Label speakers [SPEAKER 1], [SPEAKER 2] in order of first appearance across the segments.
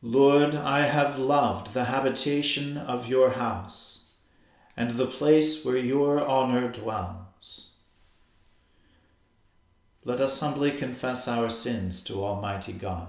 [SPEAKER 1] Lord, I have loved the habitation of your house and the place where your honor dwells. Let us humbly confess our sins to Almighty God.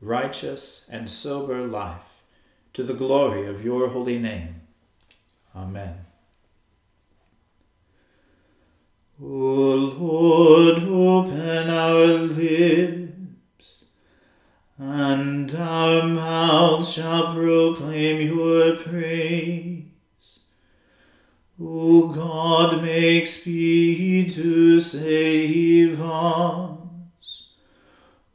[SPEAKER 1] righteous, and sober life, to the glory of your holy name. Amen. O Lord, open our lips, and our mouths shall proclaim your praise. O God, make speed to save us.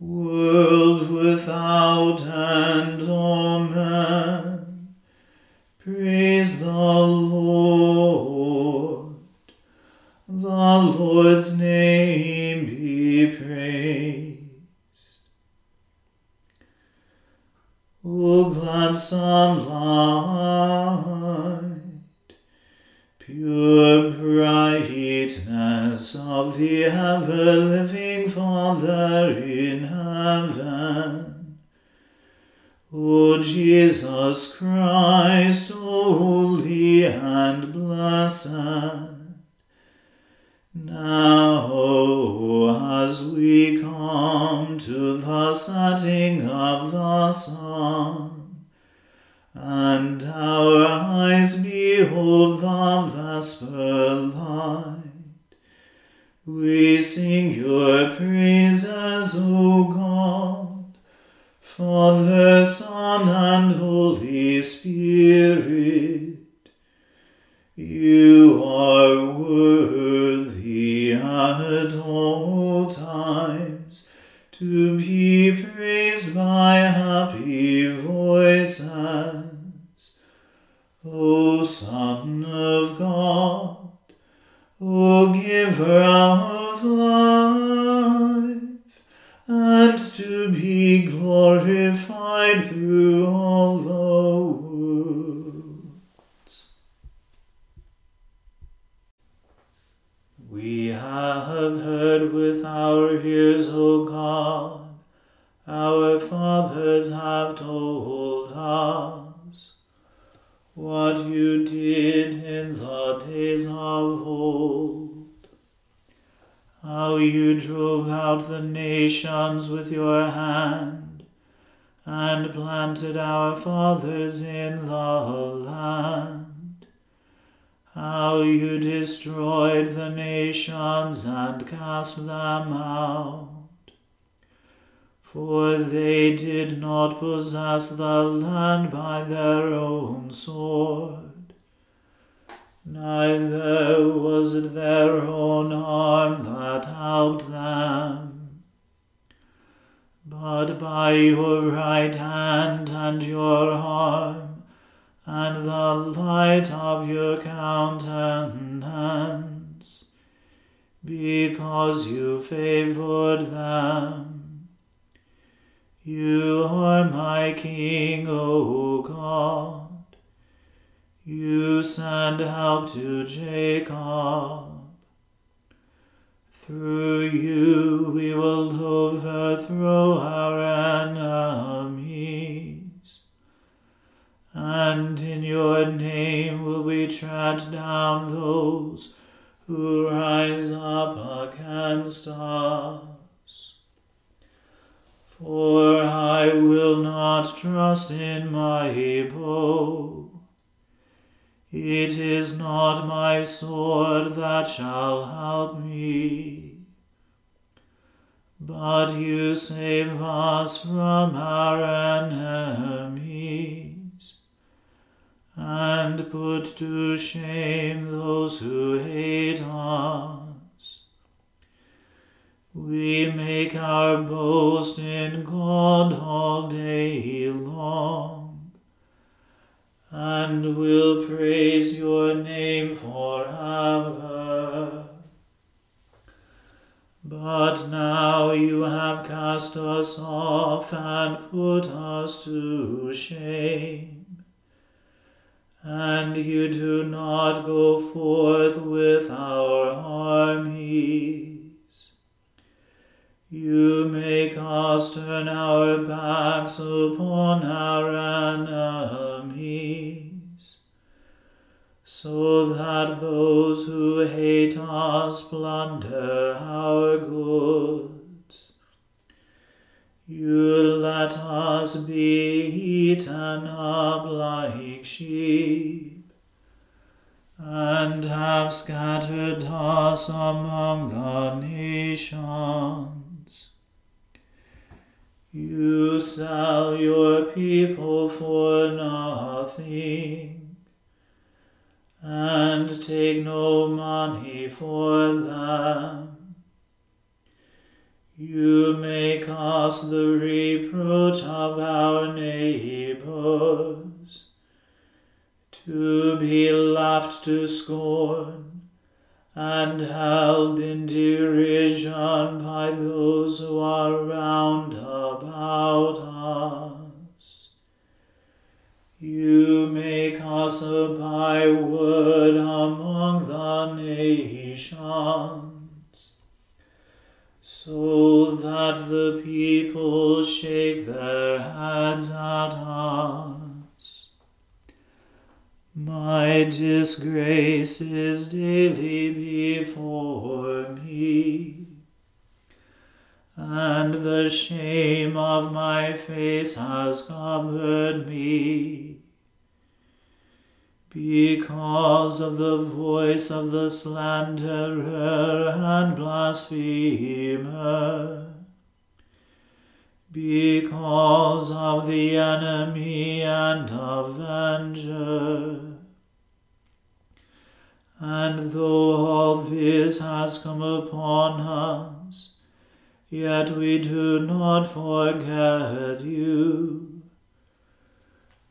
[SPEAKER 1] world without end. Amen. Praise the Lord. The Lord's name be praised. O gladsome light, pure brightness of the ever living Father in heaven. O Jesus Christ, happy voices. O Son of God, O Giver of them out. For they did not possess the land by their own sword, neither was it their own arm that helped them, but by your right hand and your arm and the light of your countenance, because you favored them. You are my King, O God. You send help to Jacob. Through you we will overthrow our enemies, and in your name will we tread down those who rise up against us. For I will not trust in my bow. It is not my sword that shall help me. But you save us from our enemies, and put to shame those who hate us. We make our boast in God all day long and will praise your name forever. But now you have cast us off and put us to shame, and you do not go forth with our armies. You make us turn our backs upon our enemies, so that those who hate us plunder our goods. You let us be eaten up like sheep, and have scattered us among the nations. You sell your people for nothing, and take no money for them. You make us the reproach of our neighbors, to be laughed to scorn and held in derision by those who are round about us. You make us a byword among the nations, so that the people shake their heads at us. My disgrace is daily before me, and the shame of my face has covered me. Because of the voice of the slanderer and blasphemer, because of the enemy and avenger. And though all this has come upon us, yet we do not forget you.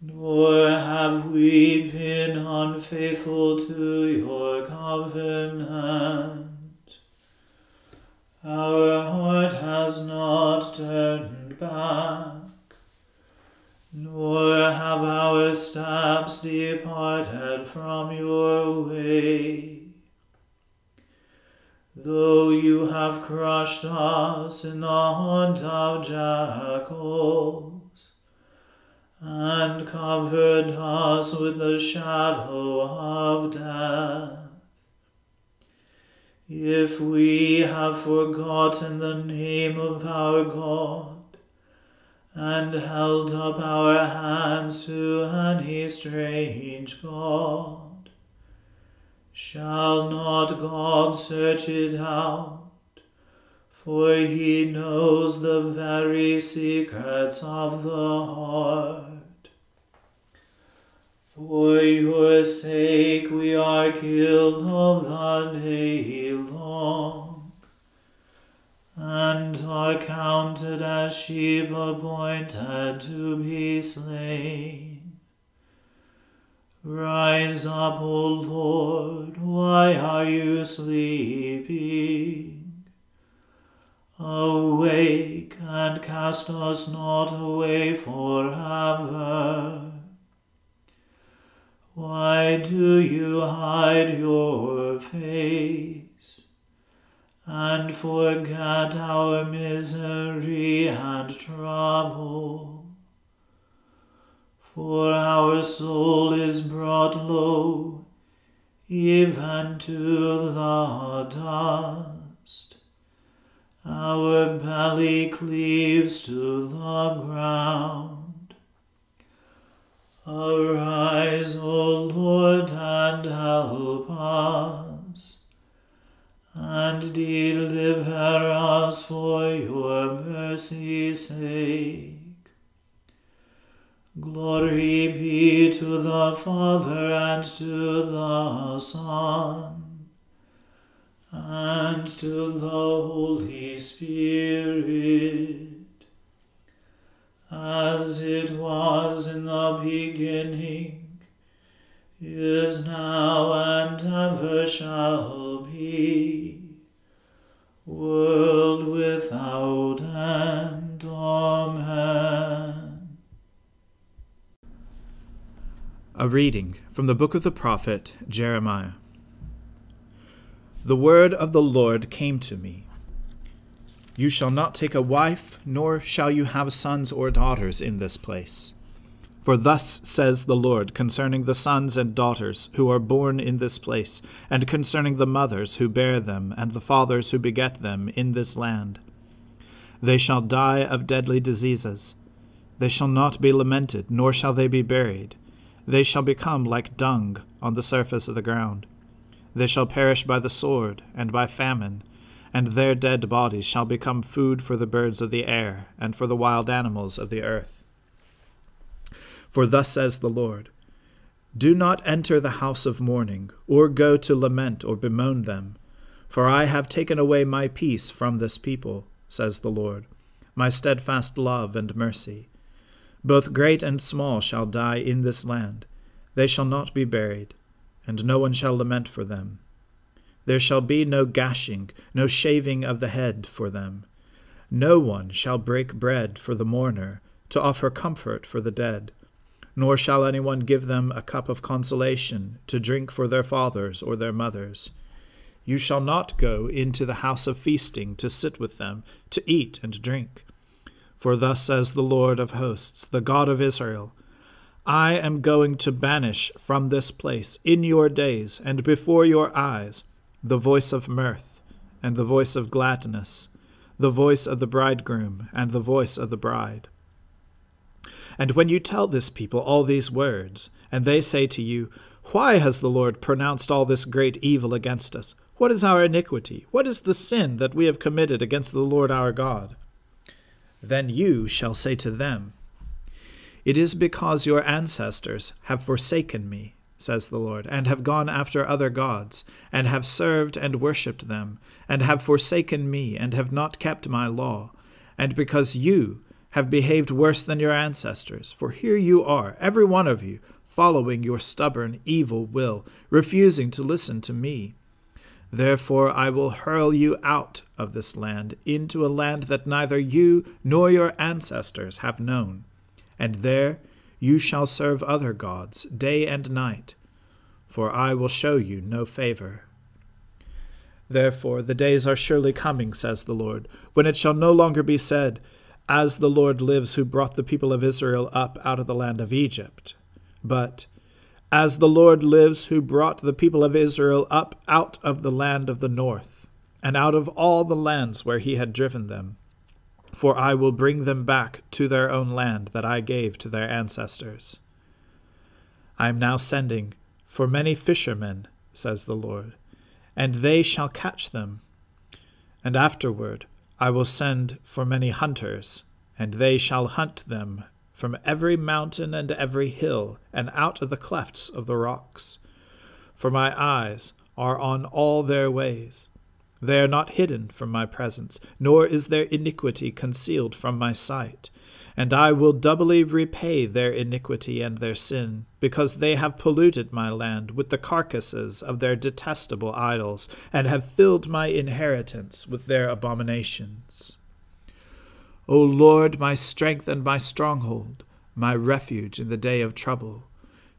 [SPEAKER 1] Nor have we been unfaithful to your covenant. Our heart has not turned back, nor have our steps departed from your way. Though you have crushed us in the haunt of jackals, and covered us with the shadow of death, if we have forgotten the name of our God, and held up our hands to any strange God, shall not God search it out? For he knows the very secrets of the heart. For your sake we are killed all the day long, and are counted as sheep appointed to be slain. Rise up, O Lord, why are you sleeping? Awake and cast us not away forever. Why do you hide your face and forget our misery and trouble? For our soul is brought low, even to the dust. Our belly cleaves to the ground. Arise, O Lord, and help us, and deliver us for your mercy's sake. Glory be to the Father and to the Son and to the Holy Spirit, as it was in the beginning, is now, and ever shall be, world without end. Amen.
[SPEAKER 2] A reading from the book of the prophet Jeremiah. The word of the Lord came to me You shall not take a wife, nor shall you have sons or daughters in this place. For thus says the Lord concerning the sons and daughters who are born in this place, and concerning the mothers who bear them, and the fathers who beget them in this land. They shall die of deadly diseases. They shall not be lamented, nor shall they be buried they shall become like dung on the surface of the ground. They shall perish by the sword and by famine, and their dead bodies shall become food for the birds of the air and for the wild animals of the earth. For thus says the Lord Do not enter the house of mourning, or go to lament or bemoan them, for I have taken away my peace from this people, says the Lord, my steadfast love and mercy. Both great and small shall die in this land. They shall not be buried, and no one shall lament for them. There shall be no gashing, no shaving of the head for them. No one shall break bread for the mourner, to offer comfort for the dead. Nor shall anyone give them a cup of consolation, to drink for their fathers or their mothers. You shall not go into the house of feasting to sit with them, to eat and drink for thus says the Lord of hosts, the God of Israel I am going to banish from this place in your days and before your eyes the voice of mirth and the voice of gladness, the voice of the bridegroom and the voice of the bride. And when you tell this people all these words, and they say to you, Why has the Lord pronounced all this great evil against us? What is our iniquity? What is the sin that we have committed against the Lord our God? Then you shall say to them, It is because your ancestors have forsaken me, says the Lord, and have gone after other gods, and have served and worshipped them, and have forsaken me, and have not kept my law, and because you have behaved worse than your ancestors. For here you are, every one of you, following your stubborn, evil will, refusing to listen to me. Therefore I will hurl you out of this land into a land that neither you nor your ancestors have known, and there you shall serve other gods day and night, for I will show you no favor. Therefore the days are surely coming, says the Lord, when it shall no longer be said, As the Lord lives who brought the people of Israel up out of the land of Egypt, but as the Lord lives, who brought the people of Israel up out of the land of the north, and out of all the lands where he had driven them. For I will bring them back to their own land that I gave to their ancestors. I am now sending for many fishermen, says the Lord, and they shall catch them. And afterward I will send for many hunters, and they shall hunt them from every mountain and every hill, and out of the clefts of the rocks. For my eyes are on all their ways, They are not hidden from my presence, nor is their iniquity concealed from my sight. And I will doubly repay their iniquity and their sin, because they have polluted my land with the carcasses of their detestable idols, and have filled my inheritance with their abominations. O Lord, my strength and my stronghold, my refuge in the day of trouble.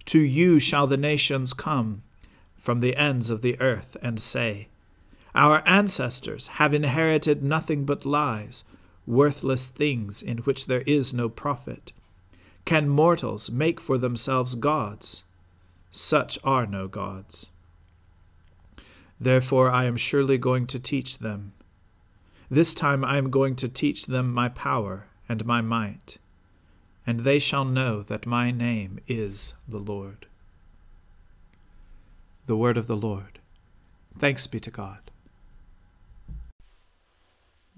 [SPEAKER 2] To you shall the nations come from the ends of the earth and say, Our ancestors have inherited nothing but lies worthless things in which there is no profit? Can mortals make for themselves gods? Such are no gods. Therefore I am surely going to teach them. This time I am going to teach them my power and my might, and they shall know that my name is the Lord. The word of the Lord. Thanks be to God.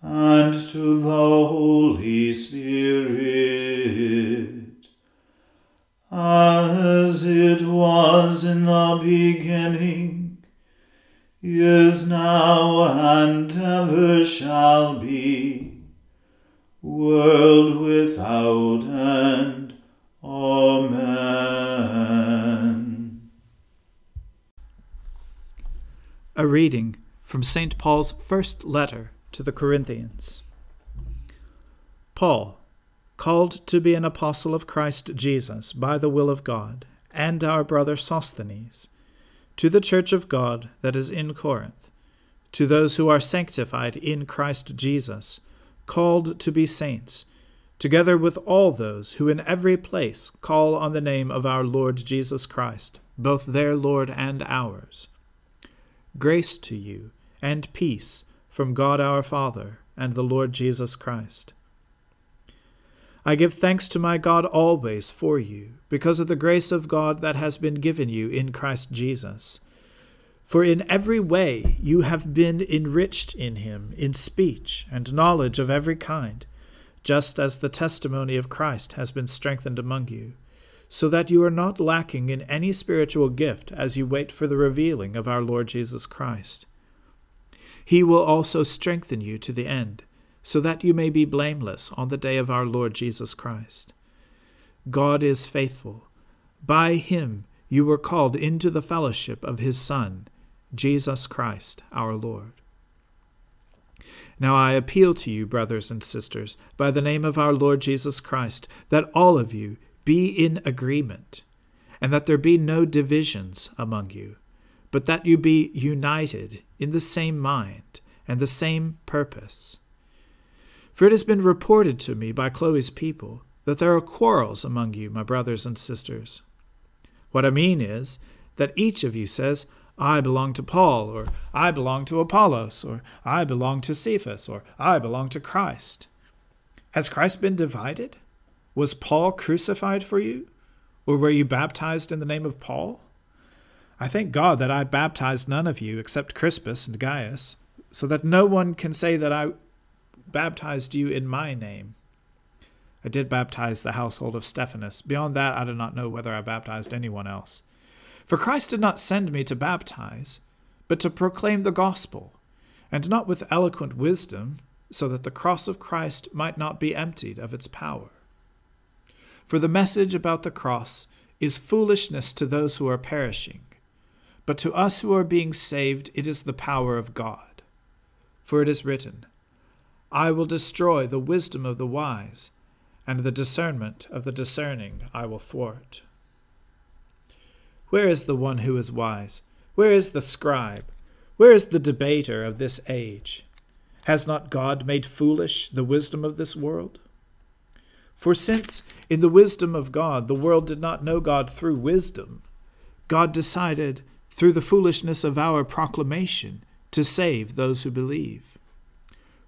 [SPEAKER 1] and to the Holy Spirit, as it was in the beginning, is now, and ever shall be, world without end. Amen.
[SPEAKER 2] A reading from St. Paul's first letter to the Corinthians. Paul, called to be an apostle of Christ Jesus by the will of God, and our brother Sosthenes, to the church of God that is in Corinth, to those who are sanctified in Christ Jesus, called to be saints, together with all those who in every place call on the name of our Lord Jesus Christ, both their Lord and ours. Grace to you, and peace from God our Father and the Lord Jesus Christ. I give thanks to my God always for you, because of the grace of God that has been given you in Christ Jesus. For in every way you have been enriched in him, in speech and knowledge of every kind, just as the testimony of Christ has been strengthened among you, so that you are not lacking in any spiritual gift as you wait for the revealing of our Lord Jesus Christ he will also strengthen you to the end, so that you may be blameless on the day of our Lord Jesus Christ. God is faithful, By him you were called into the fellowship of his Son, Jesus Christ our Lord. Now I appeal to you, brothers and sisters, by the name of our Lord Jesus Christ, that all of you be in agreement, and that there be no divisions among you, but that you be united in the same mind and the same purpose. For it has been reported to me by Chloe's people that there are quarrels among you, my brothers and sisters. What I mean is that each of you says, I belong to Paul, or I belong to Apollos, or I belong to Cephas, or I belong to Christ. Has Christ been divided? Was Paul crucified for you? Or were you baptized in the name of Paul? I thank God that I baptized none of you except Crispus and Gaius, so that no one can say that I baptized you in my name. I did baptize the household of Stephanas. Beyond that, I do not know whether I baptized anyone else. For Christ did not send me to baptize, but to proclaim the gospel, and not with eloquent wisdom, so that the cross of Christ might not be emptied of its power. For the message about the cross is foolishness to those who are perishing, but to us who are being saved it is the power of God. For it is written, I will destroy the wisdom of the wise, and the discernment of the discerning I will thwart. Where is the one who is wise? Where is the scribe? Where is the debater of this age? Has not God made foolish the wisdom of this world? For since, in the wisdom of God, the world did not know God through wisdom, God decided, through the foolishness of our proclamation, to save those who believe.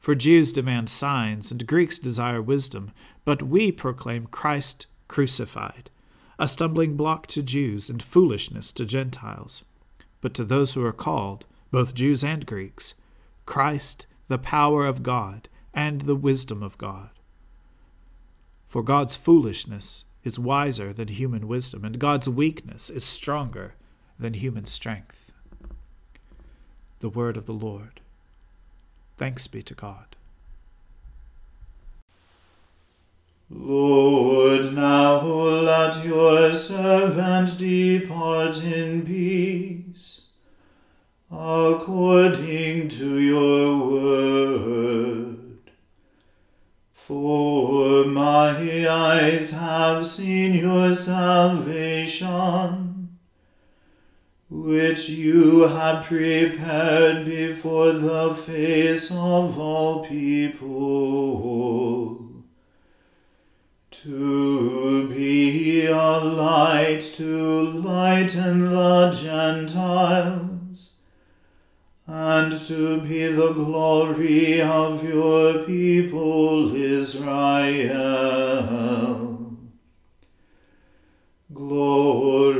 [SPEAKER 2] For Jews demand signs, and Greeks desire wisdom, but we proclaim Christ crucified a stumbling block to Jews and foolishness to Gentiles. But to those who are called, both Jews and Greeks, Christ, the power of God and the wisdom of God. For God's foolishness is wiser than human wisdom, and God's weakness is stronger than human strength. The word of the Lord. Thanks be to God.
[SPEAKER 1] Lord, now let your servant depart in peace, according to your word. For my eyes have seen your salvation, which you have prepared before the face of all people to be a light to lighten the Gentiles, and to be the glory of your people Israel. Glory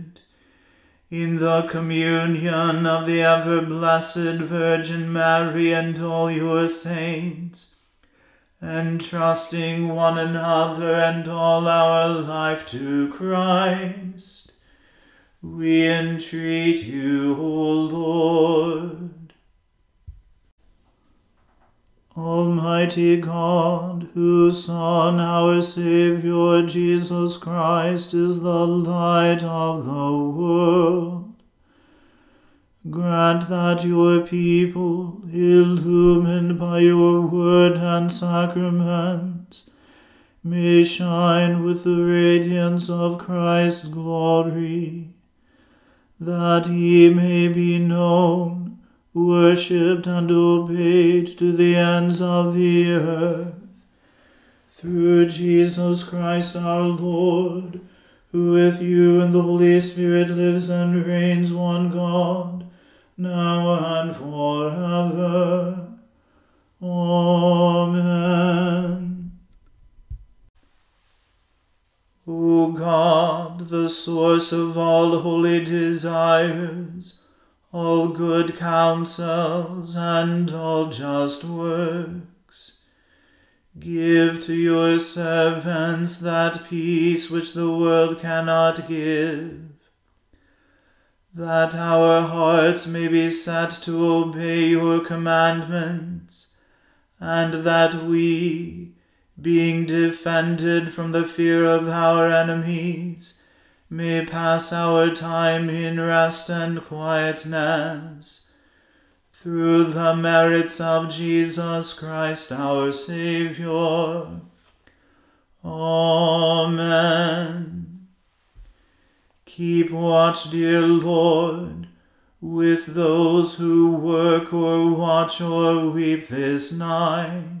[SPEAKER 1] in the communion of the ever blessed Virgin Mary and all your saints entrusting one another and all our life to Christ, we entreat you, O Lord. Almighty God, whose Son, our Saviour Jesus Christ, is the light of the world, Grant that your people, illumined by your word and sacraments, may shine with the radiance of Christ's glory, that he may be known, worshipped, and obeyed to the ends of the earth. Through Jesus Christ our Lord, who with you and the Holy Spirit lives and reigns one God, now and forever. Amen. O God, the source of all holy desires, all good counsels, and all just works, give to your servants that peace which the world cannot give that our hearts may be set to obey your commandments, and that we, being defended from the fear of our enemies, may pass our time in rest and quietness. Through the merits of Jesus Christ our Saviour. Amen. Keep watch, dear Lord, with those who work or watch or weep this night,